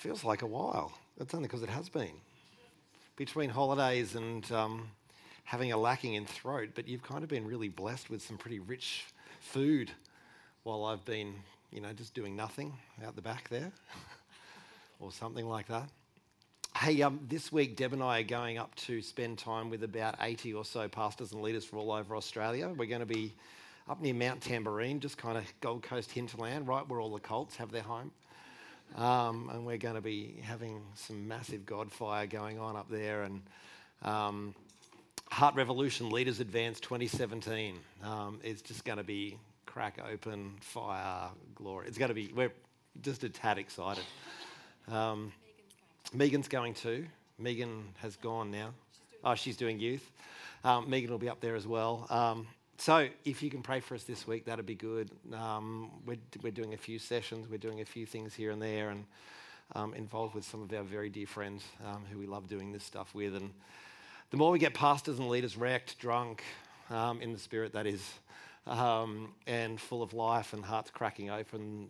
Feels like a while. That's only because it has been. Between holidays and um, having a lacking in throat, but you've kind of been really blessed with some pretty rich food while I've been, you know, just doing nothing out the back there or something like that. Hey, um, this week Deb and I are going up to spend time with about 80 or so pastors and leaders from all over Australia. We're going to be up near Mount Tamborine, just kind of Gold Coast hinterland, right where all the cults have their home. Um, and we're going to be having some massive God fire going on up there. And um, Heart Revolution Leaders Advance 2017 um, is just going to be crack open, fire, glory. It's going to be, we're just a tad excited. Um, Megan's going too. Megan has gone now. She's oh, she's doing youth. Um, Megan will be up there as well. So if you can pray for us this week, that'd be good. Um, we're, we're doing a few sessions, we're doing a few things here and there, and um, involved with some of our very dear friends um, who we love doing this stuff with. And the more we get pastors and leaders wrecked, drunk, um, in the spirit that is, um, and full of life and hearts cracking open,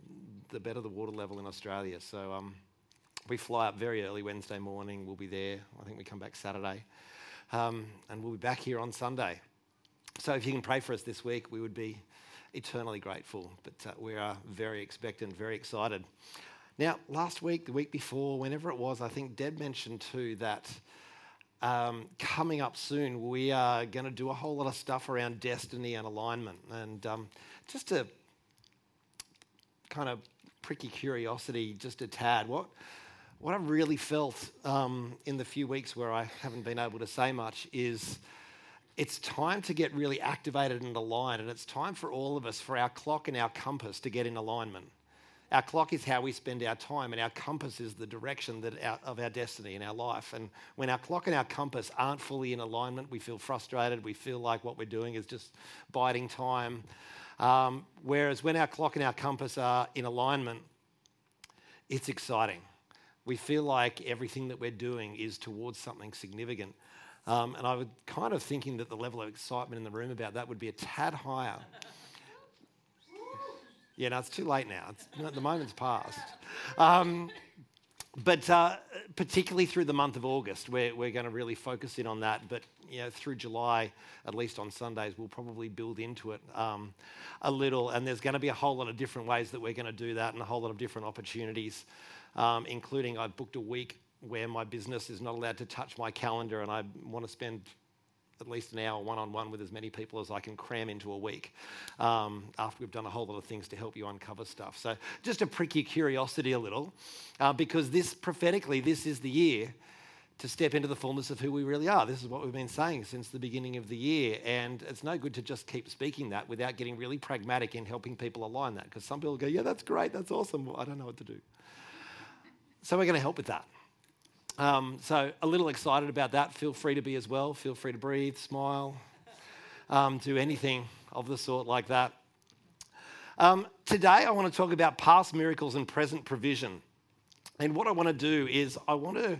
the better the water level in Australia. So um, we fly up very early Wednesday morning. We'll be there. I think we come back Saturday. and we'll be back here on Sunday. So if you can pray for us this week, we would be eternally grateful. But uh, we are very expectant, very excited. Now, last week, the week before, whenever it was, I think Deb mentioned too that um, coming up soon, we are going to do a whole lot of stuff around destiny and alignment. And um, just to kind of pricky curiosity, just a tad, what, what I've really felt um, in the few weeks where I haven't been able to say much is it's time to get really activated and aligned, and it's time for all of us, for our clock and our compass to get in alignment. Our clock is how we spend our time, and our compass is the direction our, of our destiny in our life. And when our clock and our compass aren't fully in alignment, we feel frustrated. We feel like what we're doing is just biding time. Um, whereas when our clock and our compass are in alignment, it's exciting. We feel like everything that we're doing is towards something significant. Um, and I was kind of thinking that the level of excitement in the room about that would be a tad higher. yeah, no, it's too late now. It's, the moment's passed. Um, but uh, particularly through the month of August, we're, we're going to really focus in on that. But you know, through July, at least on Sundays, we'll probably build into it um, a little. And there's going to be a whole lot of different ways that we're going to do that and a whole lot of different opportunities, um, including I've booked a week where my business is not allowed to touch my calendar and I want to spend at least an hour one on one with as many people as I can cram into a week um, after we've done a whole lot of things to help you uncover stuff. So, just to prick your curiosity a little, uh, because this prophetically, this is the year to step into the fullness of who we really are. This is what we've been saying since the beginning of the year. And it's no good to just keep speaking that without getting really pragmatic in helping people align that. Because some people go, Yeah, that's great, that's awesome. Well, I don't know what to do. So, we're going to help with that. Um, so, a little excited about that. Feel free to be as well. Feel free to breathe, smile, um, do anything of the sort like that. Um, today, I want to talk about past miracles and present provision. And what I want to do is, I want to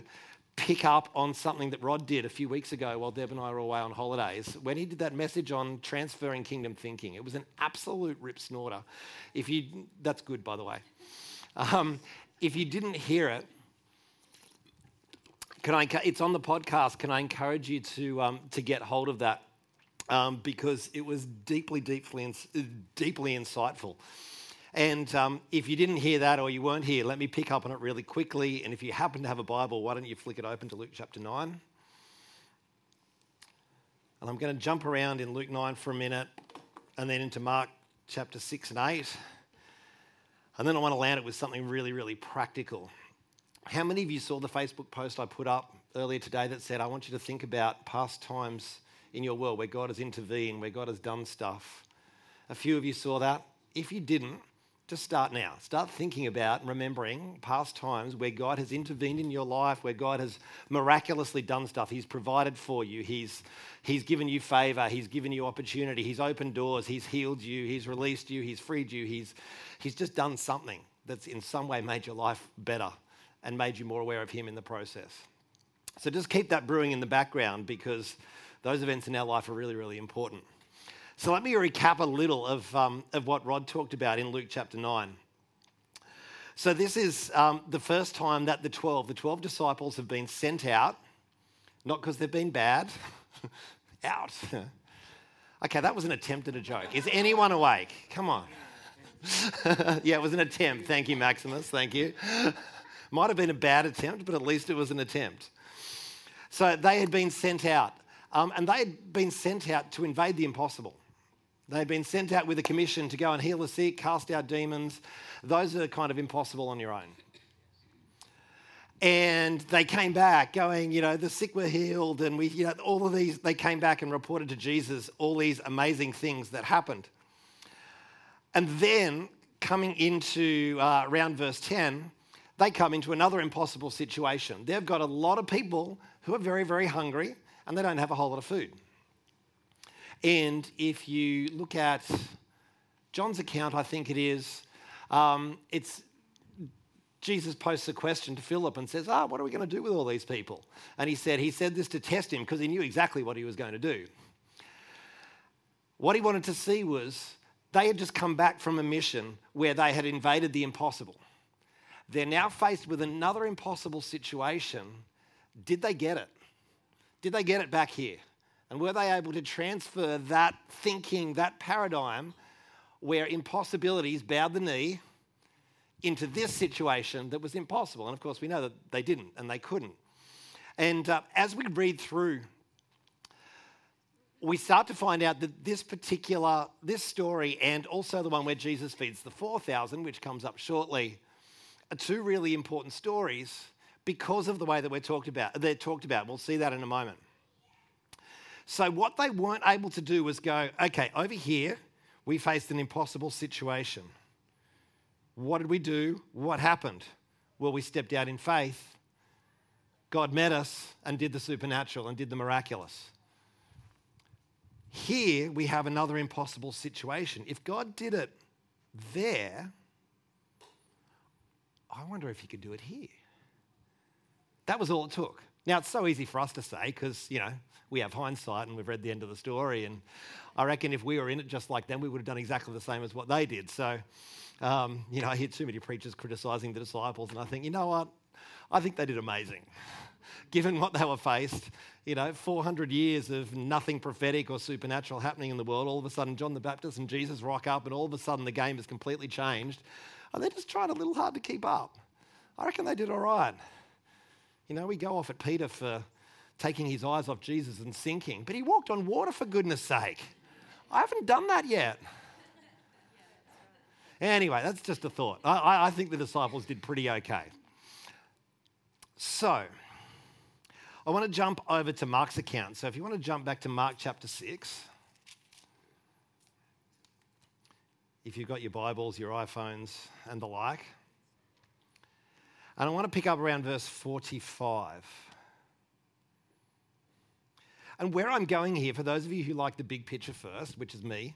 pick up on something that Rod did a few weeks ago while Deb and I were away on holidays when he did that message on transferring kingdom thinking. It was an absolute rip snorter. If you, that's good, by the way. Um, if you didn't hear it, can I, it's on the podcast. Can I encourage you to, um, to get hold of that? Um, because it was deeply, deeply, deeply insightful. And um, if you didn't hear that or you weren't here, let me pick up on it really quickly. And if you happen to have a Bible, why don't you flick it open to Luke chapter 9? And I'm going to jump around in Luke 9 for a minute and then into Mark chapter 6 and 8. And then I want to land it with something really, really practical. How many of you saw the Facebook post I put up earlier today that said, I want you to think about past times in your world where God has intervened, where God has done stuff? A few of you saw that. If you didn't, just start now. Start thinking about remembering past times where God has intervened in your life, where God has miraculously done stuff. He's provided for you, He's, he's given you favor, He's given you opportunity, He's opened doors, He's healed you, He's released you, He's freed you, He's, he's just done something that's in some way made your life better and made you more aware of Him in the process. So just keep that brewing in the background because those events in our life are really, really important. So let me recap a little of, um, of what Rod talked about in Luke chapter 9. So, this is um, the first time that the 12, the 12 disciples have been sent out, not because they've been bad, out. okay, that was an attempt at a joke. Is anyone awake? Come on. yeah, it was an attempt. Thank you, Maximus. Thank you. Might have been a bad attempt, but at least it was an attempt. So they had been sent out, um, and they had been sent out to invade the impossible. They had been sent out with a commission to go and heal the sick, cast out demons. Those are kind of impossible on your own. And they came back going, you know, the sick were healed, and we, you know, all of these, they came back and reported to Jesus all these amazing things that happened. And then coming into uh, around verse 10, they come into another impossible situation. They've got a lot of people who are very, very hungry and they don't have a whole lot of food. And if you look at John's account, I think it is, um, it's Jesus posts a question to Philip and says, Ah, what are we going to do with all these people? And he said, He said this to test him because he knew exactly what he was going to do. What he wanted to see was they had just come back from a mission where they had invaded the impossible. They're now faced with another impossible situation. Did they get it? Did they get it back here? And were they able to transfer that thinking, that paradigm, where impossibilities bowed the knee into this situation that was impossible? And of course, we know that they didn't and they couldn't. And uh, as we read through we start to find out that this particular this story and also the one where Jesus feeds the 4000 which comes up shortly two really important stories because of the way that we're talked about they're talked about. We'll see that in a moment. So what they weren't able to do was go okay over here we faced an impossible situation. What did we do? What happened? Well we stepped out in faith. God met us and did the supernatural and did the miraculous. Here we have another impossible situation. If God did it there, I wonder if he could do it here. That was all it took. Now, it's so easy for us to say because, you know, we have hindsight and we've read the end of the story. And I reckon if we were in it just like them, we would have done exactly the same as what they did. So, um, you know, I hear too many preachers criticizing the disciples, and I think, you know what? I think they did amazing given what they were faced. You know, 400 years of nothing prophetic or supernatural happening in the world. All of a sudden, John the Baptist and Jesus rock up, and all of a sudden, the game has completely changed. And they're just trying a little hard to keep up. I reckon they did all right. You know, we go off at Peter for taking his eyes off Jesus and sinking, but he walked on water for goodness sake. I haven't done that yet. Anyway, that's just a thought. I, I think the disciples did pretty okay. So, I want to jump over to Mark's account. So if you want to jump back to Mark chapter 6, if you've got your Bibles, your iPhones, and the like. And I want to pick up around verse 45. And where I'm going here, for those of you who like the big picture first, which is me,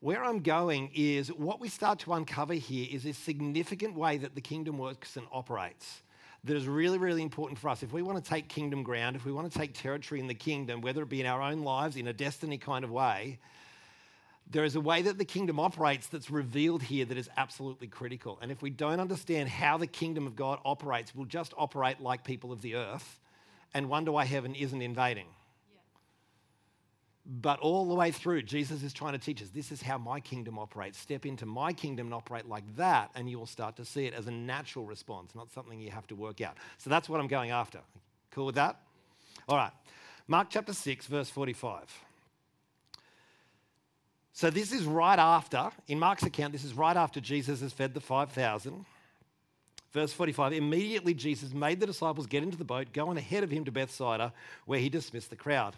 where I'm going is what we start to uncover here is a significant way that the kingdom works and operates that is really, really important for us. If we want to take kingdom ground, if we want to take territory in the kingdom, whether it be in our own lives, in a destiny kind of way, there is a way that the kingdom operates that's revealed here that is absolutely critical. And if we don't understand how the kingdom of God operates, we'll just operate like people of the earth and wonder why heaven isn't invading. But all the way through, Jesus is trying to teach us this is how my kingdom operates. Step into my kingdom and operate like that, and you will start to see it as a natural response, not something you have to work out. So that's what I'm going after. Cool with that? All right. Mark chapter 6, verse 45. So this is right after, in Mark's account, this is right after Jesus has fed the 5,000. Verse 45 Immediately Jesus made the disciples get into the boat, go on ahead of him to Bethsaida, where he dismissed the crowd.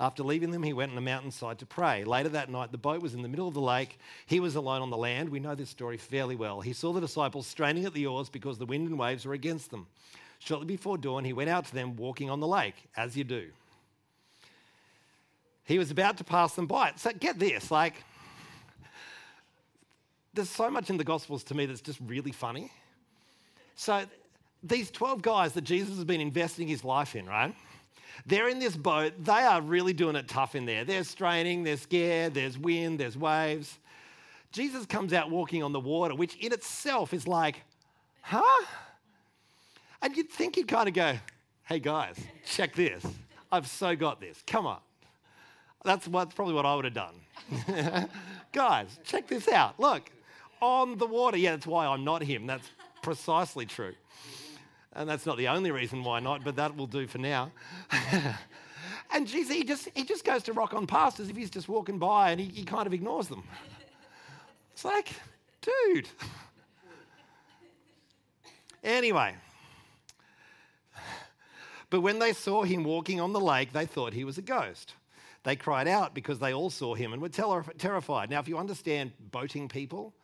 After leaving them, he went on a mountainside to pray. Later that night, the boat was in the middle of the lake. He was alone on the land. We know this story fairly well. He saw the disciples straining at the oars because the wind and waves were against them. Shortly before dawn, he went out to them walking on the lake, as you do. He was about to pass them by. So get this, like, there's so much in the Gospels to me that's just really funny. So these 12 guys that Jesus has been investing his life in, right? They're in this boat. They are really doing it tough in there. They're straining, they're scared, there's wind, there's waves. Jesus comes out walking on the water, which in itself is like, Huh? And you'd think he'd kind of go, hey guys, check this. I've so got this. Come on. That's, what, probably what I would have done. guys, check this out. Look, on the water. Yeah, that's why I'm not him. That's precisely true. And that's not the only reason why not, but that will do for now. and Jesus, he just, he just goes to rock on past as if he's just walking by and he, he kind of ignores them. It's like, dude. Anyway, but when they saw him walking on the lake, they thought he was a ghost. They cried out because they all saw him and were ter- terrified. Now, if you understand boating people,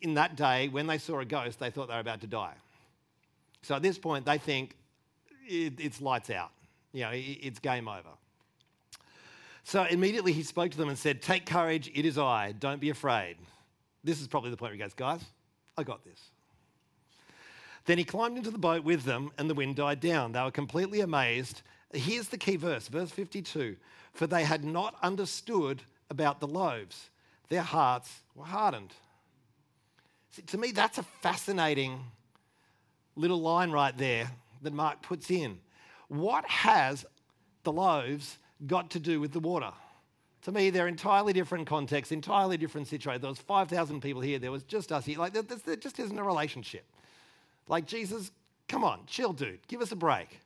in that day, when they saw a ghost, they thought they were about to die. So at this point, they think it, it's lights out. You know, it, it's game over. So immediately he spoke to them and said, Take courage, it is I, don't be afraid. This is probably the point where he goes, Guys, I got this. Then he climbed into the boat with them, and the wind died down. They were completely amazed. Here's the key verse, verse 52 For they had not understood about the loaves, their hearts were hardened. See, to me, that's a fascinating little line right there that Mark puts in. What has the loaves got to do with the water? To me, they're entirely different contexts, entirely different situations. There was 5,000 people here. There was just us here. Like, there, there just isn't a relationship. Like, Jesus, come on, chill, dude. Give us a break.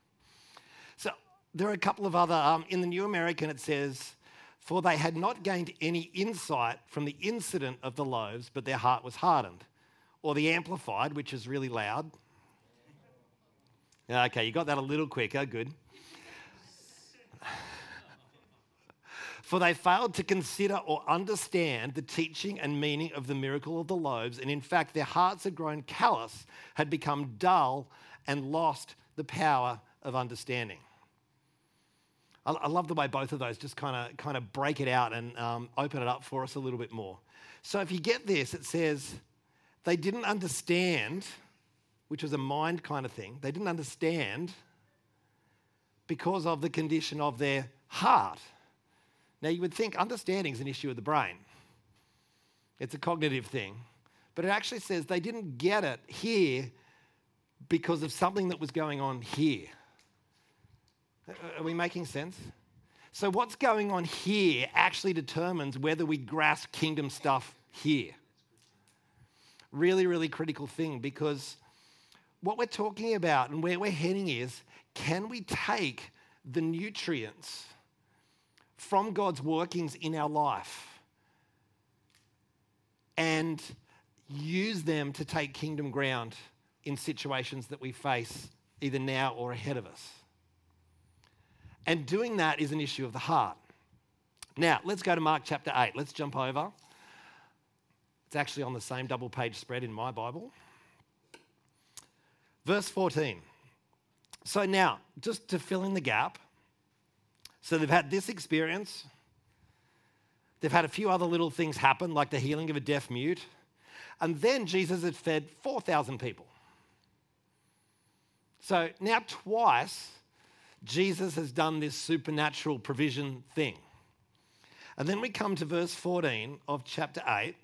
There are a couple of other, um, in the New American, it says, for they had not gained any insight from the incident of the loaves, but their heart was hardened. Or the Amplified, which is really loud. Okay, you got that a little quicker. Good. For they failed to consider or understand the teaching and meaning of the miracle of the loaves, and in fact, their hearts had grown callous, had become dull, and lost the power of understanding. I, I love the way both of those just kind of kind of break it out and um, open it up for us a little bit more. So if you get this, it says they didn't understand, which was a mind kind of thing. They didn't understand because of the condition of their heart. Now, you would think understanding is an issue of the brain, it's a cognitive thing. But it actually says they didn't get it here because of something that was going on here. Uh, are we making sense? So, what's going on here actually determines whether we grasp kingdom stuff here. Really, really critical thing because what we're talking about and where we're heading is can we take the nutrients from God's workings in our life and use them to take kingdom ground in situations that we face either now or ahead of us. And doing that is an issue of the heart. Now, let's go to Mark chapter 8. Let's jump over. It's actually on the same double page spread in my Bible. Verse 14. So now, just to fill in the gap, so they've had this experience. They've had a few other little things happen, like the healing of a deaf mute. And then Jesus had fed 4,000 people. So now, twice, Jesus has done this supernatural provision thing. And then we come to verse 14 of chapter 8.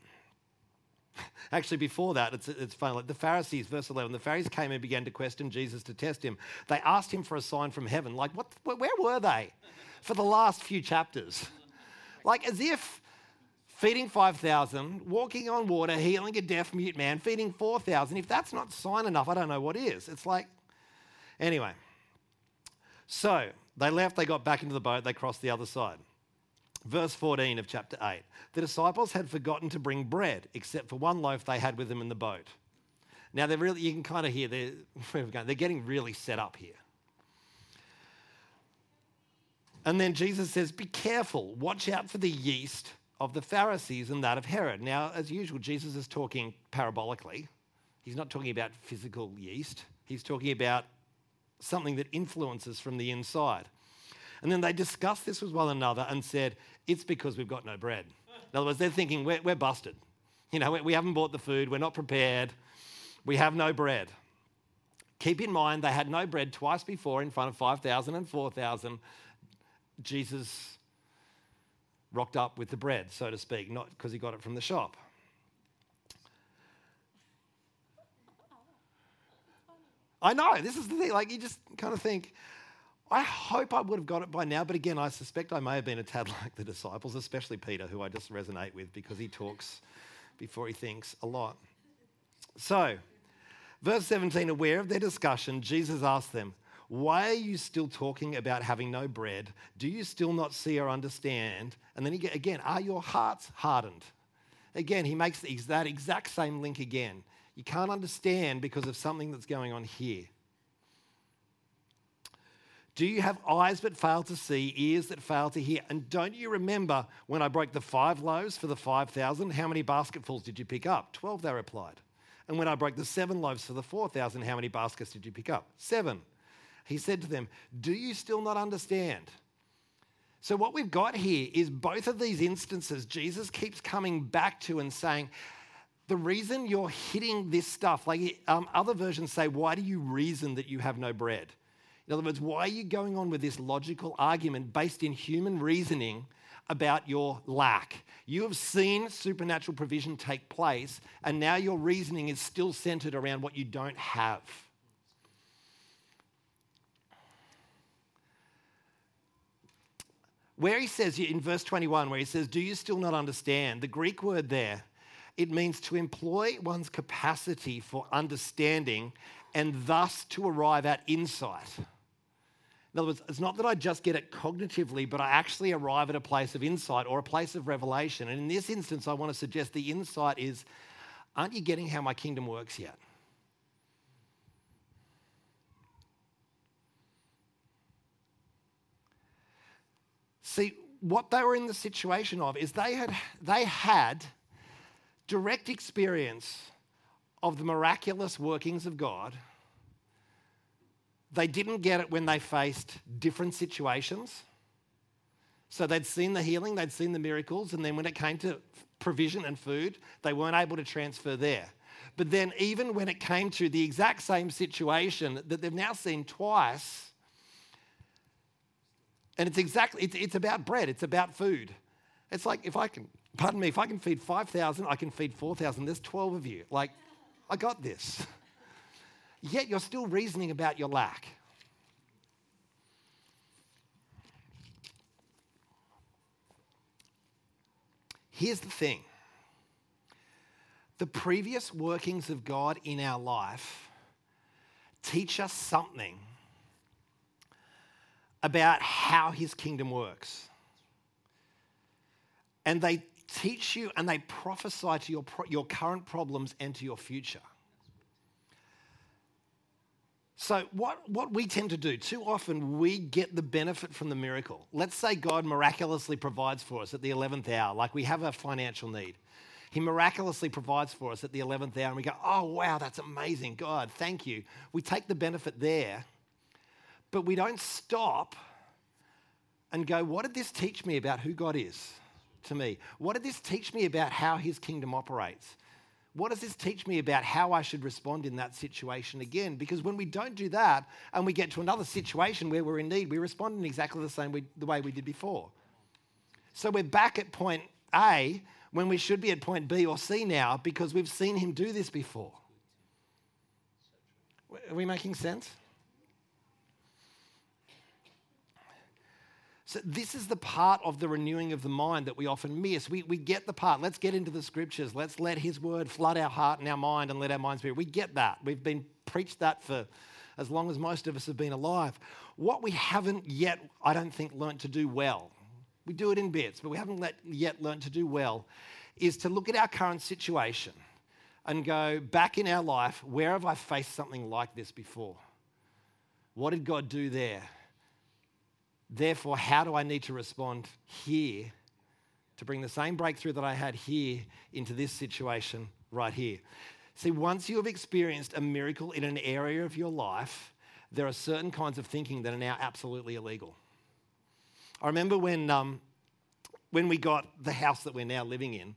Actually, before that, it's, it's funny. Like the Pharisees, verse 11, the Pharisees came and began to question Jesus to test him. They asked him for a sign from heaven. Like, what, where were they? for the last few chapters. Like as if feeding 5,000, walking on water, healing a deaf mute man, feeding 4,000, if that's not sign enough, I don't know what is. It's like, anyway. So they left, they got back into the boat, they crossed the other side. Verse 14 of chapter 8 The disciples had forgotten to bring bread, except for one loaf they had with them in the boat. Now, they're really, you can kind of hear they're, they're getting really set up here. And then Jesus says, Be careful, watch out for the yeast of the Pharisees and that of Herod. Now, as usual, Jesus is talking parabolically. He's not talking about physical yeast, he's talking about something that influences from the inside. And then they discussed this with one another and said, It's because we've got no bread. In other words, they're thinking, We're, we're busted. You know, we haven't bought the food, we're not prepared, we have no bread. Keep in mind, they had no bread twice before in front of 5,000 and 4,000 Jesus rocked up with the bread, so to speak, not because he got it from the shop. I know, this is the thing. Like, you just kind of think, I hope I would have got it by now, but again, I suspect I may have been a tad like the disciples, especially Peter, who I just resonate with because he talks before he thinks a lot. So, verse 17, aware of their discussion, Jesus asked them, Why are you still talking about having no bread? Do you still not see or understand? And then he, again, are your hearts hardened? Again, he makes that exact same link again. You can't understand because of something that's going on here. Do you have eyes but fail to see, ears that fail to hear? And don't you remember when I broke the five loaves for the 5,000? How many basketfuls did you pick up? 12, they replied. And when I broke the seven loaves for the 4,000, how many baskets did you pick up? Seven. He said to them, Do you still not understand? So, what we've got here is both of these instances, Jesus keeps coming back to and saying, the reason you're hitting this stuff, like um, other versions say, why do you reason that you have no bread? In other words, why are you going on with this logical argument based in human reasoning about your lack? You have seen supernatural provision take place, and now your reasoning is still centered around what you don't have. Where he says in verse 21, where he says, Do you still not understand? The Greek word there, it means to employ one's capacity for understanding and thus to arrive at insight. In other words, it's not that I just get it cognitively, but I actually arrive at a place of insight or a place of revelation. And in this instance, I want to suggest the insight is aren't you getting how my kingdom works yet? See, what they were in the situation of is they had, they had direct experience of the miraculous workings of God they didn't get it when they faced different situations. So they'd seen the healing, they'd seen the miracles, and then when it came to provision and food, they weren't able to transfer there. But then, even when it came to the exact same situation that they've now seen twice, and it's exactly, it's, it's about bread, it's about food. It's like if I can, pardon me, if I can feed 5,000, I can feed 4,000. There's 12 of you. Like, I got this yet you're still reasoning about your lack. Here's the thing the previous workings of God in our life teach us something about how his kingdom works. And they teach you and they prophesy to your, your current problems and to your future. So, what, what we tend to do, too often we get the benefit from the miracle. Let's say God miraculously provides for us at the 11th hour, like we have a financial need. He miraculously provides for us at the 11th hour, and we go, Oh, wow, that's amazing. God, thank you. We take the benefit there, but we don't stop and go, What did this teach me about who God is to me? What did this teach me about how his kingdom operates? what does this teach me about how I should respond in that situation again? Because when we don't do that and we get to another situation where we're in need, we respond in exactly the same way, the way we did before. So we're back at point A when we should be at point B or C now because we've seen him do this before. Are we making sense? So, this is the part of the renewing of the mind that we often miss. We, we get the part. Let's get into the scriptures. Let's let His word flood our heart and our mind and let our minds be. We get that. We've been preached that for as long as most of us have been alive. What we haven't yet, I don't think, learnt to do well, we do it in bits, but we haven't let, yet learnt to do well, is to look at our current situation and go back in our life, where have I faced something like this before? What did God do there? Therefore, how do I need to respond here to bring the same breakthrough that I had here into this situation right here? See, once you have experienced a miracle in an area of your life, there are certain kinds of thinking that are now absolutely illegal. I remember when, um, when we got the house that we're now living in,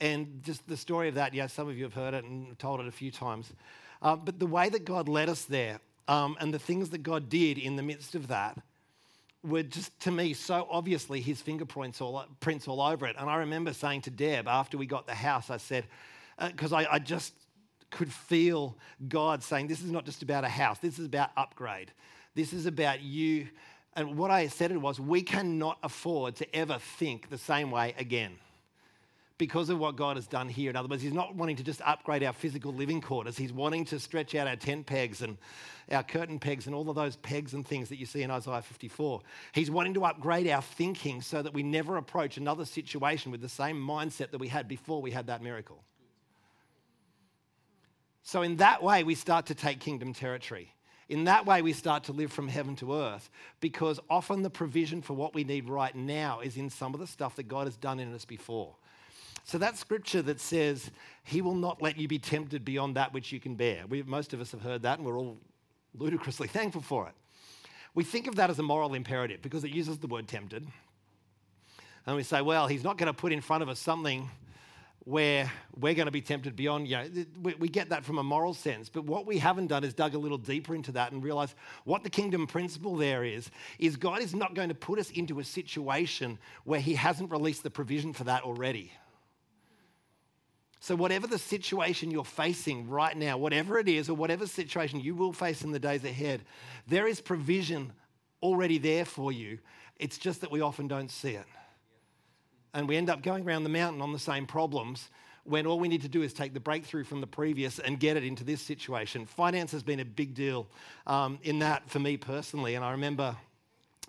and just the story of that, yeah, some of you have heard it and told it a few times. Uh, but the way that God led us there um, and the things that God did in the midst of that were just to me so obviously his fingerprints all, prints all over it. And I remember saying to Deb after we got the house, I said, because uh, I, I, just could feel God saying, This is not just about a house, this is about upgrade. This is about you. And what I said it was, we cannot afford to ever think the same way again because of what God has done here. In other words, He's not wanting to just upgrade our physical living quarters, He's wanting to stretch out our tent pegs and our curtain pegs and all of those pegs and things that you see in Isaiah 54. He's wanting to upgrade our thinking so that we never approach another situation with the same mindset that we had before we had that miracle. So, in that way, we start to take kingdom territory. In that way, we start to live from heaven to earth because often the provision for what we need right now is in some of the stuff that God has done in us before. So that scripture that says, He will not let you be tempted beyond that which you can bear. We, most of us have heard that and we're all ludicrously thankful for it. We think of that as a moral imperative because it uses the word tempted. And we say, well, He's not going to put in front of us something where we're going to be tempted beyond, you know, we, we, get that from a moral sense. But what we haven't done is dug a little deeper into that and realized what the kingdom principle there is, is God is not going to put us into a situation where he hasn't released the provision for that already. So, whatever the situation you're facing right now, whatever it is, or whatever situation you will face in the days ahead, there is provision already there for you. It's just that we often don't see it. And we end up going around the mountain on the same problems when all we need to do is take the breakthrough from the previous and get it into this situation. Finance has been a big deal um, in that for me personally. And I remember,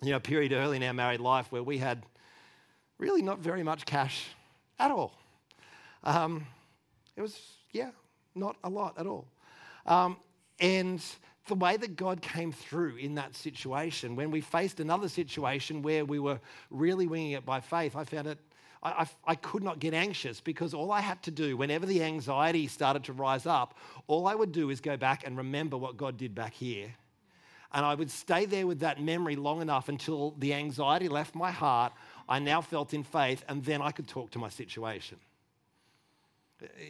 you know, a period early in our married life where we had really not very much cash at all. Um, it was, yeah, not a lot at all. Um, and the way that God came through in that situation, when we faced another situation where we were really winging it by faith, I found it, I, I, I, could not get anxious because all I had to do, whenever the anxiety started to rise up, all I would do is go back and remember what God did back here. And I would stay there with that memory long enough until the anxiety left my heart. I now felt in faith, and then I could talk to my situation.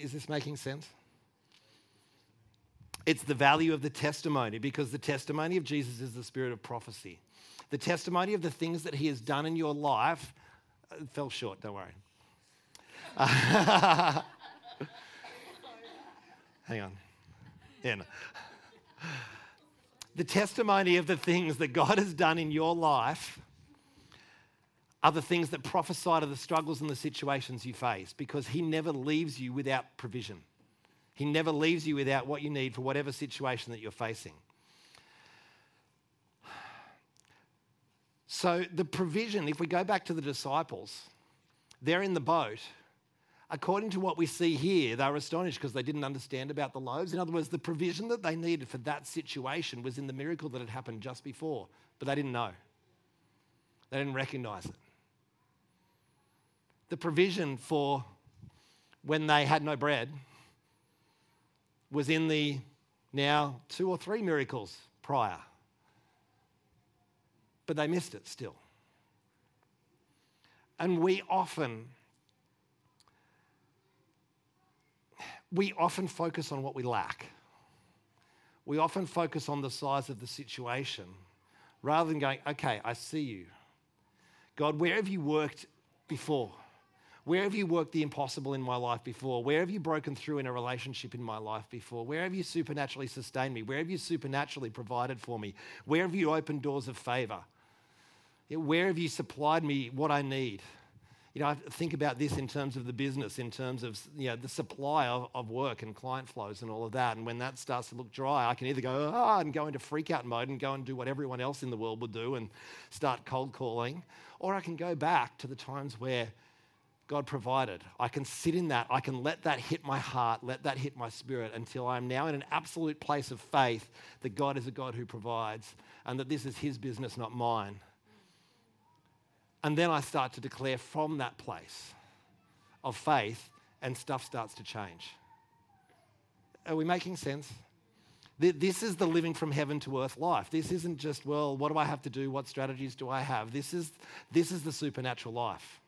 Is this making sense? It's the value of the testimony because the testimony of Jesus is the spirit of prophecy. The testimony of the things that he has done in your life uh, fell short, don't worry. Hang on. Yeah, no. The testimony of the things that God has done in your life are the things that prophesy to the struggles and the situations you face because He never leaves you without provision. He never leaves you without what you need for whatever situation that you're facing. So, the provision, if we go back to the disciples, they're in the boat. According to what we see here, they were astonished because they didn't understand about the loaves. In other words, the provision that they needed for that situation was in the miracle that had happened just before, but they didn't know. They didn't recognize it the provision for when they had no bread was in the now two or three miracles prior. But they missed it still. And we often we often focus on what we lack. We often focus on the size of the situation rather than going, okay, I see you. God, where have you worked before? Where have you worked the impossible in my life before? Where have you broken through in a relationship in my life before? Where have you supernaturally sustained me? Where have you supernaturally provided for me? Where have you opened doors of favor? Where have you supplied me what I need? You know, I think about this in terms of the business, in terms of you know, the supply of, of work and client flows and all of that. And when that starts to look dry, I can either go, ah, and go into freak out mode and go and do what everyone else in the world would do and start cold calling, or I can go back to the times where God provided. I can sit in that. I can let that hit my heart, let that hit my spirit until I'm now in an absolute place of faith that God is a God who provides and that this is His business, not mine. And then I start to declare from that place of faith and stuff starts to change. Are we making sense? This is the living from heaven to earth life. This isn't just, well, what do I have to do? What strategies do I have? This is, this is the supernatural life.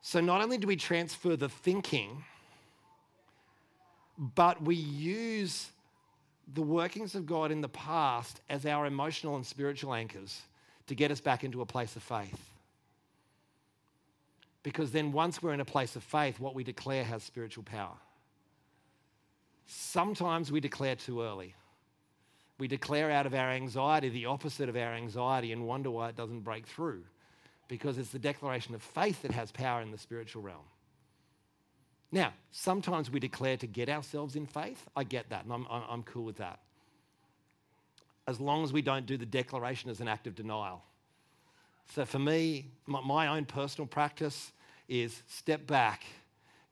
So not only do we transfer the thinking, but we use the workings of God in the past as our emotional and spiritual anchors to get us back into a place of faith. Because then, once we're in a place of faith, what we declare has spiritual power. Sometimes we declare too early. We declare out of our anxiety the opposite of our anxiety and wonder why it doesn't break through because it's the declaration of faith that has power in the spiritual realm. Now, sometimes we declare to get ourselves in faith. I get that, and I'm, I'm cool with that. As long as we don't do the declaration as an act of denial. So, for me, my, own personal practice is step back,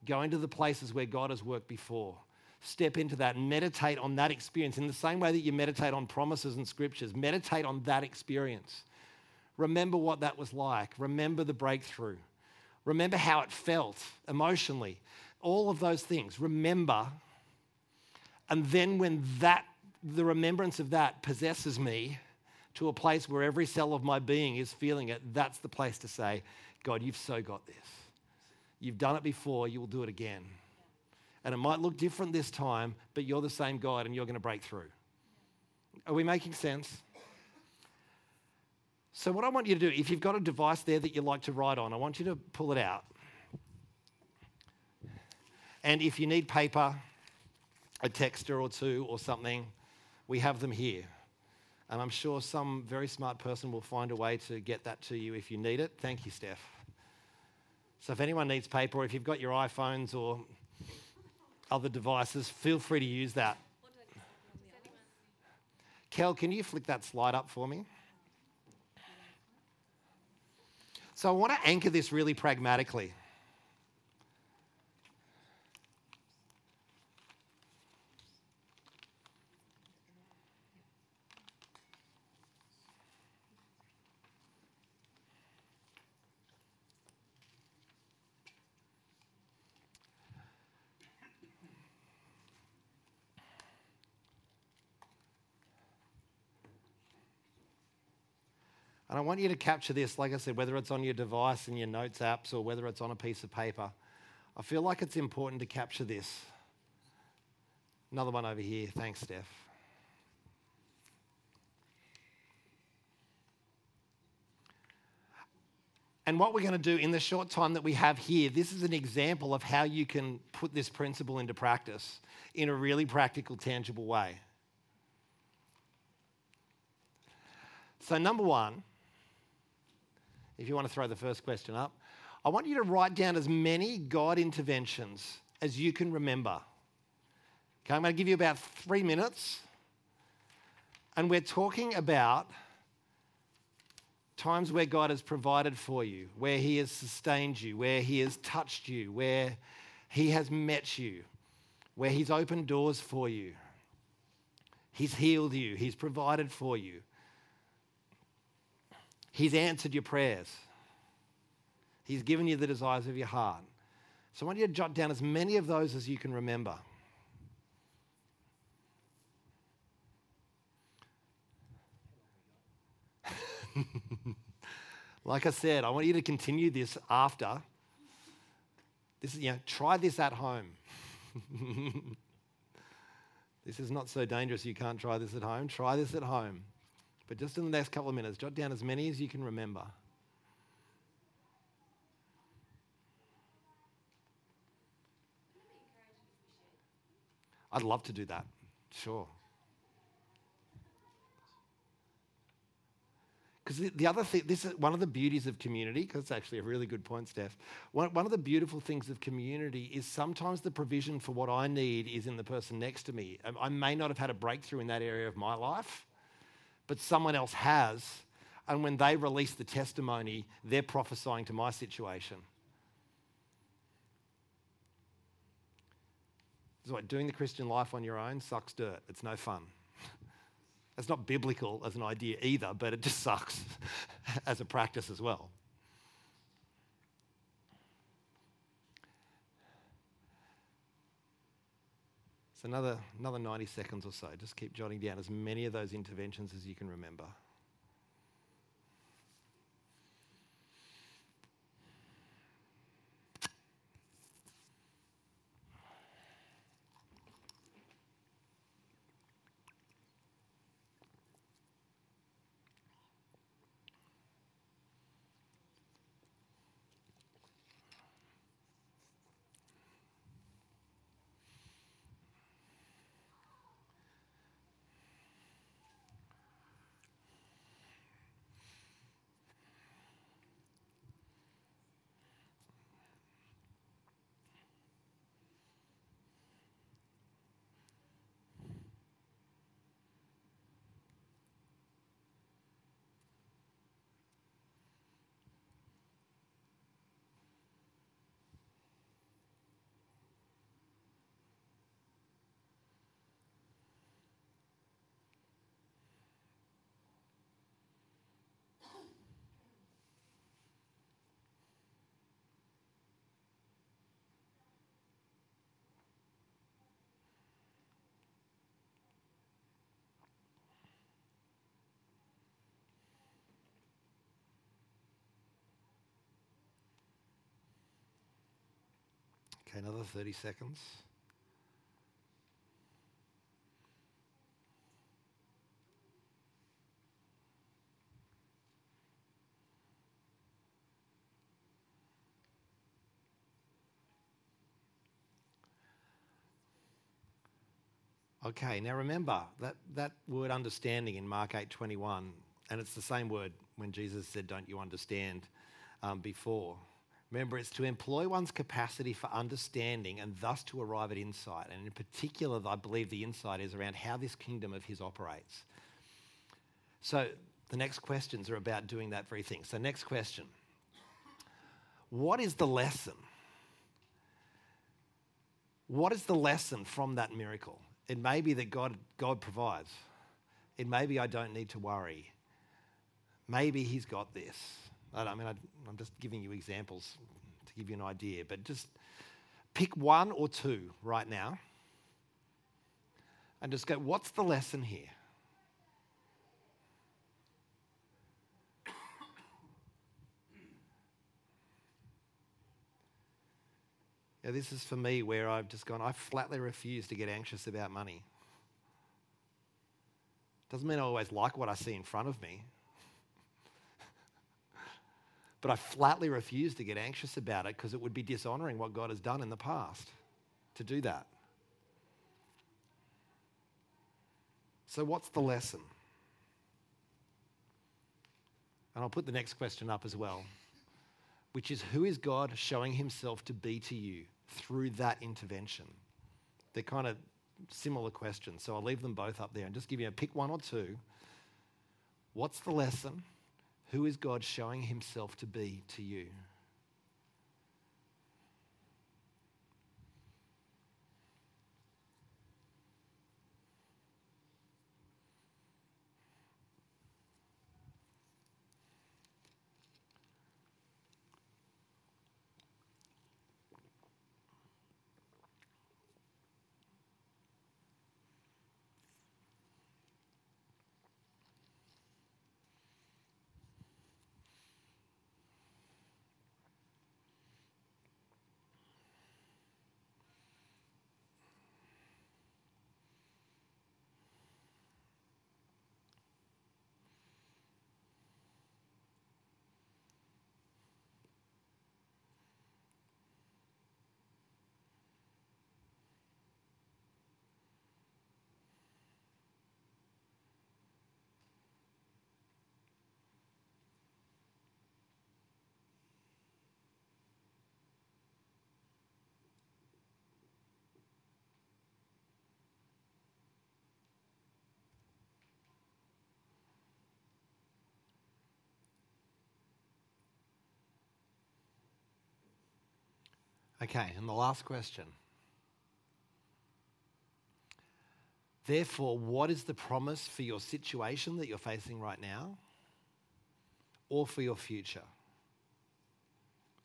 go into the places where God has worked before. Step into that, meditate on that experience in the same way that you meditate on promises and scriptures. Meditate on that experience. Remember what that was like. Remember the breakthrough. Remember how it felt emotionally. All of those things. Remember. And then when that, the remembrance of that possesses me to a place where every cell of my being is feeling it, that's the place to say, God, you've so got this. You've done it before, you will do it again. And it might look different this time, but you're the same God and you're going to break through. Are we making sense? So, what I want you to do, if you've got a device there that you like to write on, I want you to pull it out. And if you need paper, a texter or two or something, we have them here. And I'm sure some very smart person will find a way to get that to you if you need it. Thank you, Steph. So, if anyone needs paper, or if you've got your iPhones or other devices, feel free to use that. Kel, can you flick that slide up for me? So I want to anchor this really pragmatically. And I want you to capture this, like I said, whether it's on your device and your notes apps or whether it's on a piece of paper. I feel like it's important to capture this. Another one over here. Thanks, Steph. And what we're going to do in the short time that we have here, this is an example of how you can put this principle into practice in a really practical, tangible way. So, number one, if you want to throw the first question up, I want you to write down as many God interventions as you can remember. Okay, I'm going to give you about three minutes. And we're talking about times where God has provided for you, where He has sustained you, where He has touched you, where He has met you, where He's opened doors for you. He's healed you, He's provided for you. He's answered your prayers. He's given you the desires of your heart. So I want you to jot down as many of those as you can remember. like I said, I want you to continue this after. This is, you know, try this at home. this is not so dangerous you can't try this at home. Try this at home. But just in the next couple of minutes, jot down as many as you can remember. I'd love to do that. Sure. Because the, the, other thing, this is one of the beauties of community, because it's actually a really good point, Steph. One, one of the beautiful things of community is sometimes the provision for what I need is in the person next to me. Um, I may not have had a breakthrough in that area of my life, but someone else has. And when they release the testimony, they're prophesying to my situation. It's like doing the Christian life on your own sucks dirt. It's no fun. It's not biblical as an idea either, but it just sucks as a practice as well. Another, another 90 seconds or so. Just keep jotting down as many of those interventions as you can remember. Okay, another 30 seconds. Okay, now remember that, that word understanding in Mark 8:21, and it's the same word when Jesus said, Don't you understand um, before. Remember, it's to employ one's capacity for understanding and thus to arrive at insight. And in particular, I believe the insight is around how this kingdom of His operates. So the next questions are about doing that very thing. So, next question What is the lesson? What is the lesson from that miracle? It may be that God, God provides. It may be I don't need to worry. Maybe He's got this. I, mean, I, I'm just giving you examples to give you an idea, but just pick one or two right now and just go, what's the lesson here? Yeah, this is for me where I've just gone, I flatly refuse to get anxious about money. Doesn't mean I always like what I see in front of me. But I flatly refuse to get anxious about it because it would be dishonoring what God has done in the past to do that. So, what's the lesson? And I'll put the next question up as well, which is Who is God showing himself to be to you? through that intervention? They're kind of similar questions, so I'll leave them both up there and just give you a pick one or two. What's the lesson? Who is God showing himself to be to you? Okay, and the last question. Therefore, what is the promise for your situation that you're facing right now or for your future?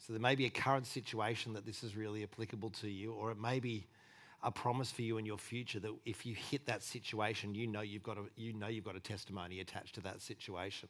So, there may be a current situation that this is really applicable to you, or it may be a promise for you in your future that if you hit that situation, you know you've got a, you know you've got a testimony attached to that situation.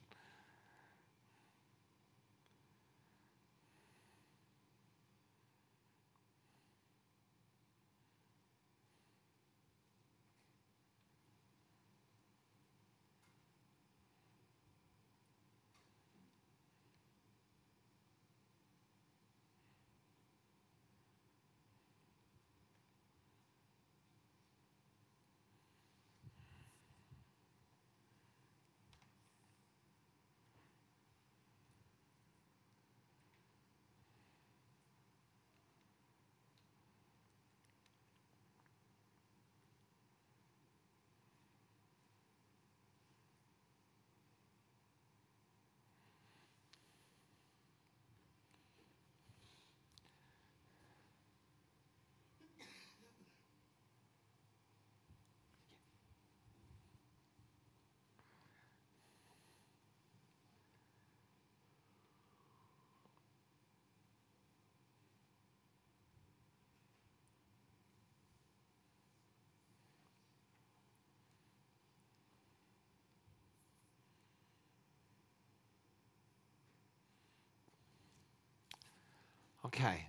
Okay.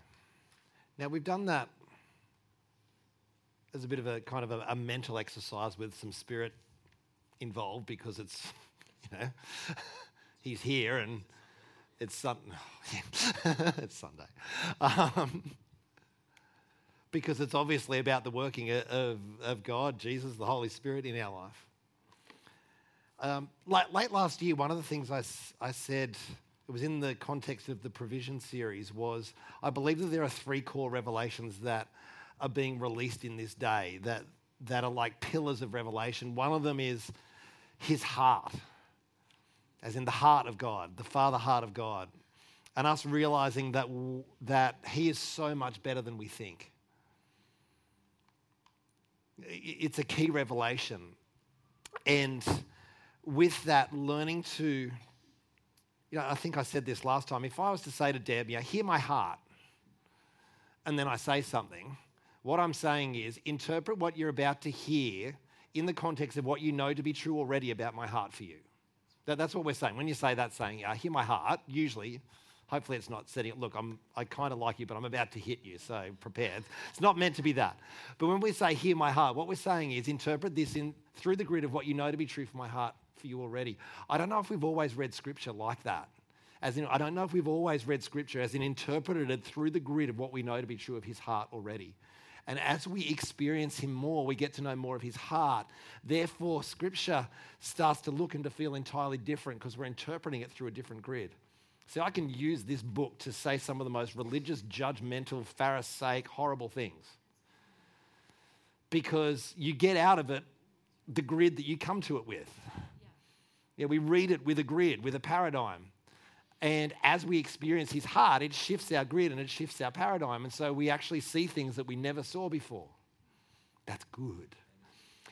Now we've done that as a bit of a kind of a, a mental exercise with some spirit involved because it's, you know, he's here and it's it's Sunday. Um, because it's obviously about the working of, of God, Jesus, the Holy Spirit in our life. Um, late, late, last year, one of the things I, I said, it was in the context of the provision series, was I believe that there are three core revelations that are being released in this day that, that are like pillars of revelation. One of them is his heart, as in the heart of God, the Father heart of God, and us realizing that, that he is so much better than we think it's a key revelation. And with that, learning to, you know, I think I said this last time. If I was to say to Deb, you know, hear my heart, and then I say something, what I'm saying is interpret what you're about to hear in the context of what you know to be true already about my heart for you. That, that's what we're saying. When you say that, saying, I hear my heart, usually Hopefully, it's not setting it, look, I'm, I kind of like you, but I'm about to hit you, so prepare. It's not meant to be that. But when we say, hear my heart, what we're saying is interpret this in, through the grid of what you know to be true for my heart for you already. I don't know if we've always read scripture like that. As in, I don't know if we've always read scripture as in interpreted it through the grid of what we know to be true of his heart already. And as we experience him more, we get to know more of his heart. Therefore, scripture starts to look and to feel entirely different because we're interpreting it through a different grid. See, I can use this book to say some of the most religious, judgmental, Pharisaic, horrible things. Because you get out of it the grid that you come to it with. Yeah. yeah, we read it with a grid, with a paradigm. And as we experience his heart, it shifts our grid and it shifts our paradigm. And so we actually see things that we never saw before. That's good.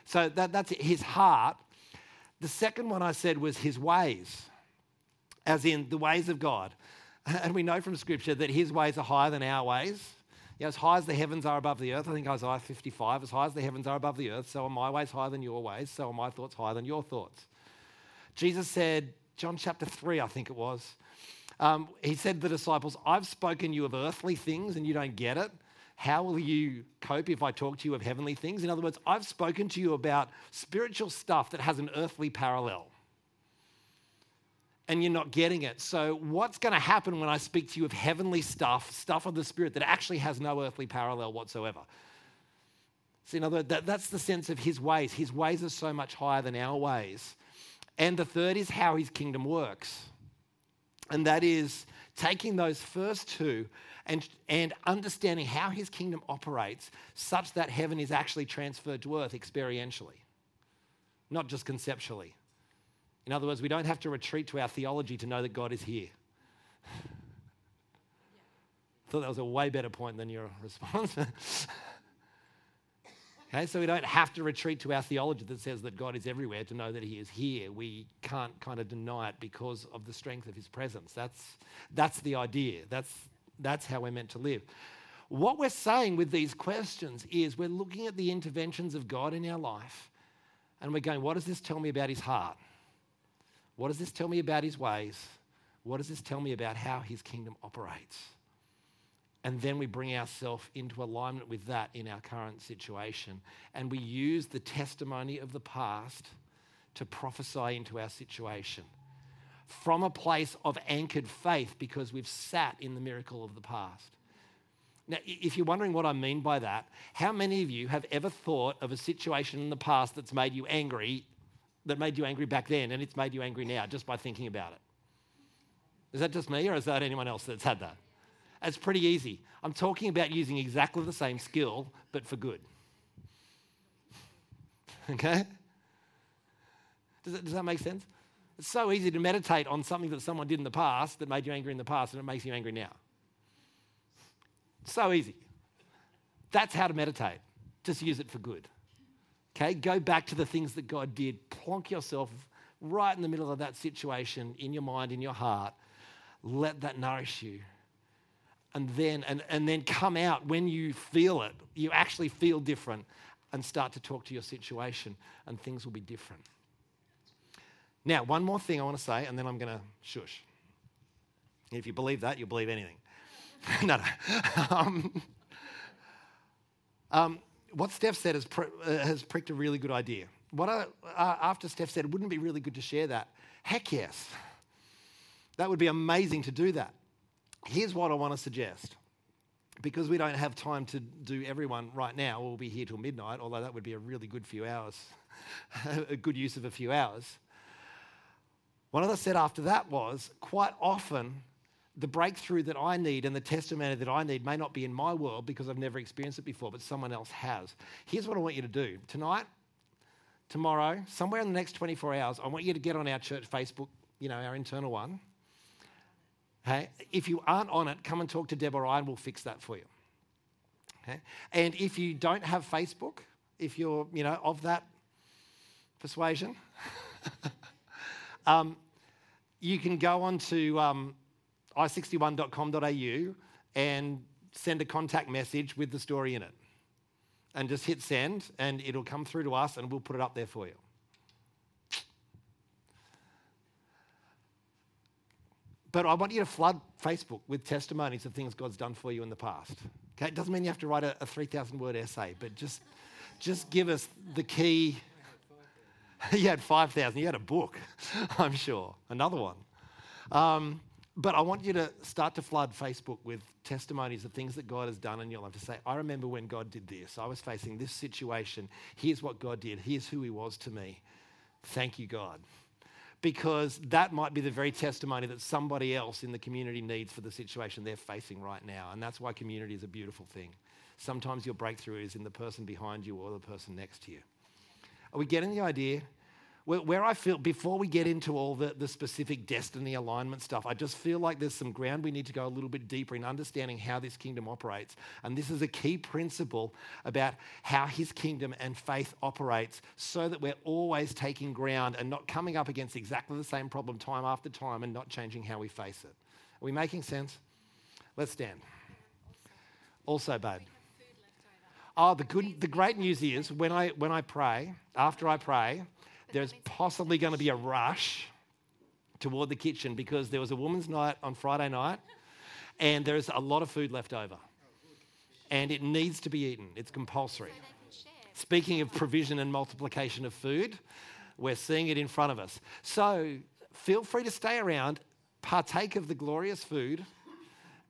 So that, that's it, his heart. The second one I said was his ways as in the ways of God. And we know from Scripture that His ways are higher than our ways. Know, as high as the heavens are above the earth, I think Isaiah 55, as high as the heavens are above the earth, so are my ways higher than your ways, so are my thoughts higher than your thoughts. Jesus said, John chapter 3, I think it was, um, he said to the disciples, I've spoken you of earthly things and you don't get it. How will you cope if I talk to you of heavenly things? In other words, I've spoken to you about spiritual stuff that has an earthly parallel and you're not getting it. So, what's going to happen when I speak to you of heavenly stuff, stuff of the Spirit that actually has no earthly parallel whatsoever? So, in other words, that, that's the sense of His ways. His ways are so much higher than our ways. And the third is how His kingdom works. And that is taking those first two and, and understanding how His kingdom operates such that heaven is actually transferred to earth experientially, not just conceptually. In other words, we don't have to retreat to our theology to know that God is here. I thought that was a way better point than your response. okay, so we don't have to retreat to our theology that says that God is everywhere to know that He is here. We can't kind of deny it because of the strength of His presence. That's, that's the idea. That's, that's how we're meant to live. What we're saying with these questions is we're looking at the interventions of God in our life and we're going, what does this tell me about His heart? What does this tell me about his ways? What does this tell me about how his kingdom operates? And then we bring ourselves into alignment with that in our current situation. And we use the testimony of the past to prophesy into our situation from a place of anchored faith because we've sat in the miracle of the past. Now, if you're wondering what I mean by that, how many of you have ever thought of a situation in the past that's made you angry that made you angry back then and it's made you angry now just by thinking about it? Is that just me or is that anyone else that's had that? It's pretty easy. I'm talking about using exactly the same skill, but for good. Okay? Does that, does that make sense? It's so easy to meditate on something that someone did in the past that made you angry in the past and it makes you angry now. So easy. That's how to meditate. Just use it for good. Okay, go back to the things that God did. Plonk yourself right in the middle of that situation in your mind, in your heart. Let that nourish you. And then, and, and then come out when you feel it. You actually feel different and start to talk to your situation, and things will be different. Now, one more thing I want to say, and then I'm going to shush. If you believe that, you'll believe anything. no, no. um, um, what Steph said has, pr- uh, has pricked a really good idea. What I, uh, after Steph said, it wouldn't it be really good to share that? Heck yes. That would be amazing to do that. Here's what I want to suggest. Because we don't have time to do everyone right now, we'll be here till midnight, although that would be a really good few hours, a good use of a few hours. One What I said after that was quite often the breakthrough that I need and the testimony that I need may not be in my world because I've never experienced it before, but someone else has. Here's what I want you to do tonight, tomorrow, somewhere in the next 24 hours, I want you to get on our church Facebook, you know, our internal one. Okay? If you aren't on it, come and talk to Deb or I and we'll fix that for you. Okay? And if you don't have Facebook, if you're, you know, of that persuasion, um, you can go on to um, i61.com.au and send a contact message with the story in it. And just hit send, and it'll come through to us, and we'll put it up there for you. But I want you to flood Facebook with testimonies of things God's done for you in the past. Okay, it doesn't mean you have to write a, a 3,000 word essay, but just, just give us the key. you had 5,000, you had a book, I'm sure, another one. Um, but I want you to start to flood Facebook with testimonies of things that God has done in your life to say, I remember when God did this. I was facing this situation. Here's what God did. Here's who He was to me. Thank you, God. Because that might be the very testimony that somebody else in the community needs for the situation they're facing right now. And that's why community is a beautiful thing. Sometimes your breakthrough is in the person behind you or the person next to you. Are we getting the idea? Where, I feel, before we get into all the, the specific destiny alignment stuff, I just feel like there's some ground we need to go a little bit deeper in understanding how this kingdom operates. And this is a key principle about how his kingdom and faith operates so that we're always taking ground and not coming up against exactly the same problem time after time and not changing how we face it. Are we making sense? Let's stand. Also, babe. Oh, the good, the great news is when I when I pray, after I pray, there's possibly going to be a rush toward the kitchen because there was a woman's night on Friday night and there's a lot of food left over. And it needs to be eaten, it's compulsory. Speaking of provision and multiplication of food, we're seeing it in front of us. So feel free to stay around, partake of the glorious food,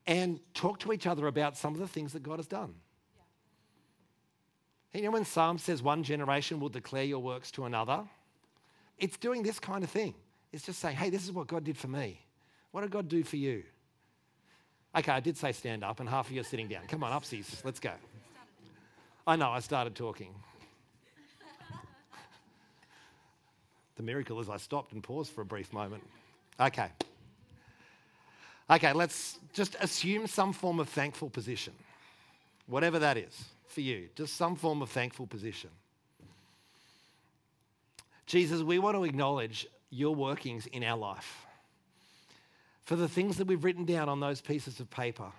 and talk to each other about some of the things that God has done. You know, when Psalm says one generation will declare your works to another, it's doing this kind of thing. It's just saying, hey, this is what God did for me. What did God do for you? Okay, I did say stand up, and half of you are sitting down. Come on, upsies, let's go. I know, I started talking. the miracle is I stopped and paused for a brief moment. Okay. Okay, let's just assume some form of thankful position, whatever that is for you, just some form of thankful position. Jesus, we want to acknowledge your workings in our life. For the things that we've written down on those pieces of paper,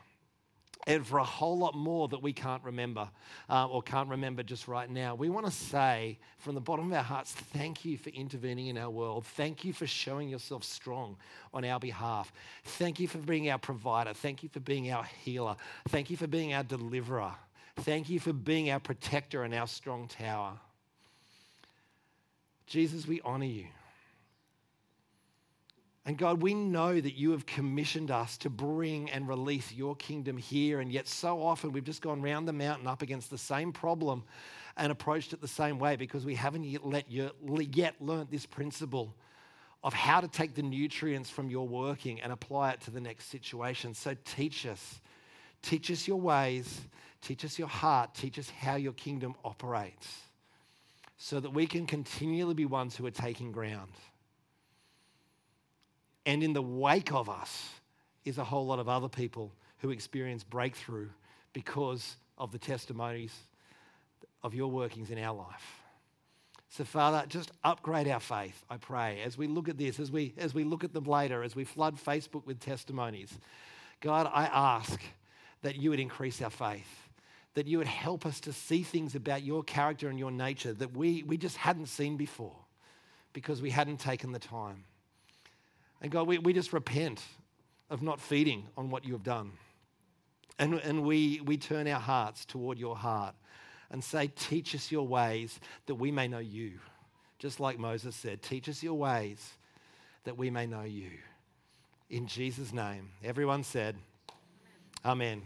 and for a whole lot more that we can't remember uh, or can't remember just right now. We want to say from the bottom of our hearts, thank you for intervening in our world. Thank you for showing yourself strong on our behalf. Thank you for being our provider. Thank you for being our healer. Thank you for being our deliverer. Thank you for being our protector and our strong tower. Jesus, we honor you. And God, we know that you have commissioned us to bring and release your kingdom here. And yet, so often we've just gone round the mountain up against the same problem and approached it the same way because we haven't yet, let you, yet learned this principle of how to take the nutrients from your working and apply it to the next situation. So, teach us. Teach us your ways. Teach us your heart. Teach us how your kingdom operates so that we can continually be ones who are taking ground. And in the wake of us is a whole lot of other people who experience breakthrough because of the testimonies of your workings in our life. So, Father, just upgrade our faith, I pray, as we look at this, as we, as we look at them later, as we flood Facebook with testimonies. God, I ask that you would increase our faith that you would help us to see things about your character and your nature that we, we just hadn't seen before because we hadn't taken the time. And God, we, we just repent of not feeding on what you have done. And, and we, we turn our hearts toward your heart and say, Teach us your ways that we may know you. Just like Moses said, Teach us your ways that we may know you. In Jesus' name. Everyone said, Amen.